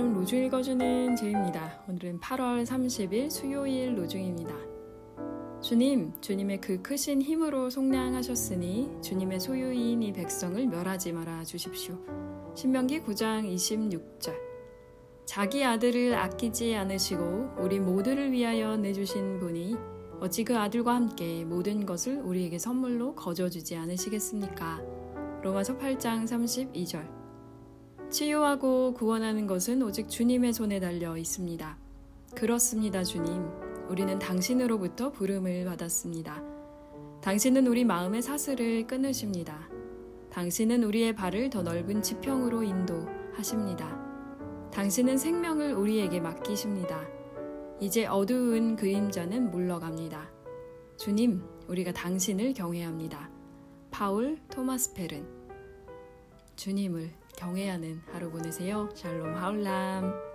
로중 읽어주는 제입니다. 오늘은 8월 30일 수요일 로중입니다. 주님, 주님의 그 크신 힘으로 속량하셨으니 주님의 소유인 이 백성을 멸하지 말아 주십시오. 신명기 9장 26절. 자기 아들을 아끼지 않으시고 우리 모두를 위하여 내주신 분이 어찌 그 아들과 함께 모든 것을 우리에게 선물로 거저 주지 않으시겠습니까? 로마서 8장 32절. 치유하고 구원하는 것은 오직 주님의 손에 달려 있습니다. 그렇습니다, 주님. 우리는 당신으로부터 부름을 받았습니다. 당신은 우리 마음의 사슬을 끊으십니다. 당신은 우리의 발을 더 넓은 지평으로 인도하십니다. 당신은 생명을 우리에게 맡기십니다. 이제 어두운 그림자는 물러갑니다. 주님, 우리가 당신을 경외합니다. 파울 토마스 페른 주님을 경외하는 하루 보내세요. 샬롬 하울람.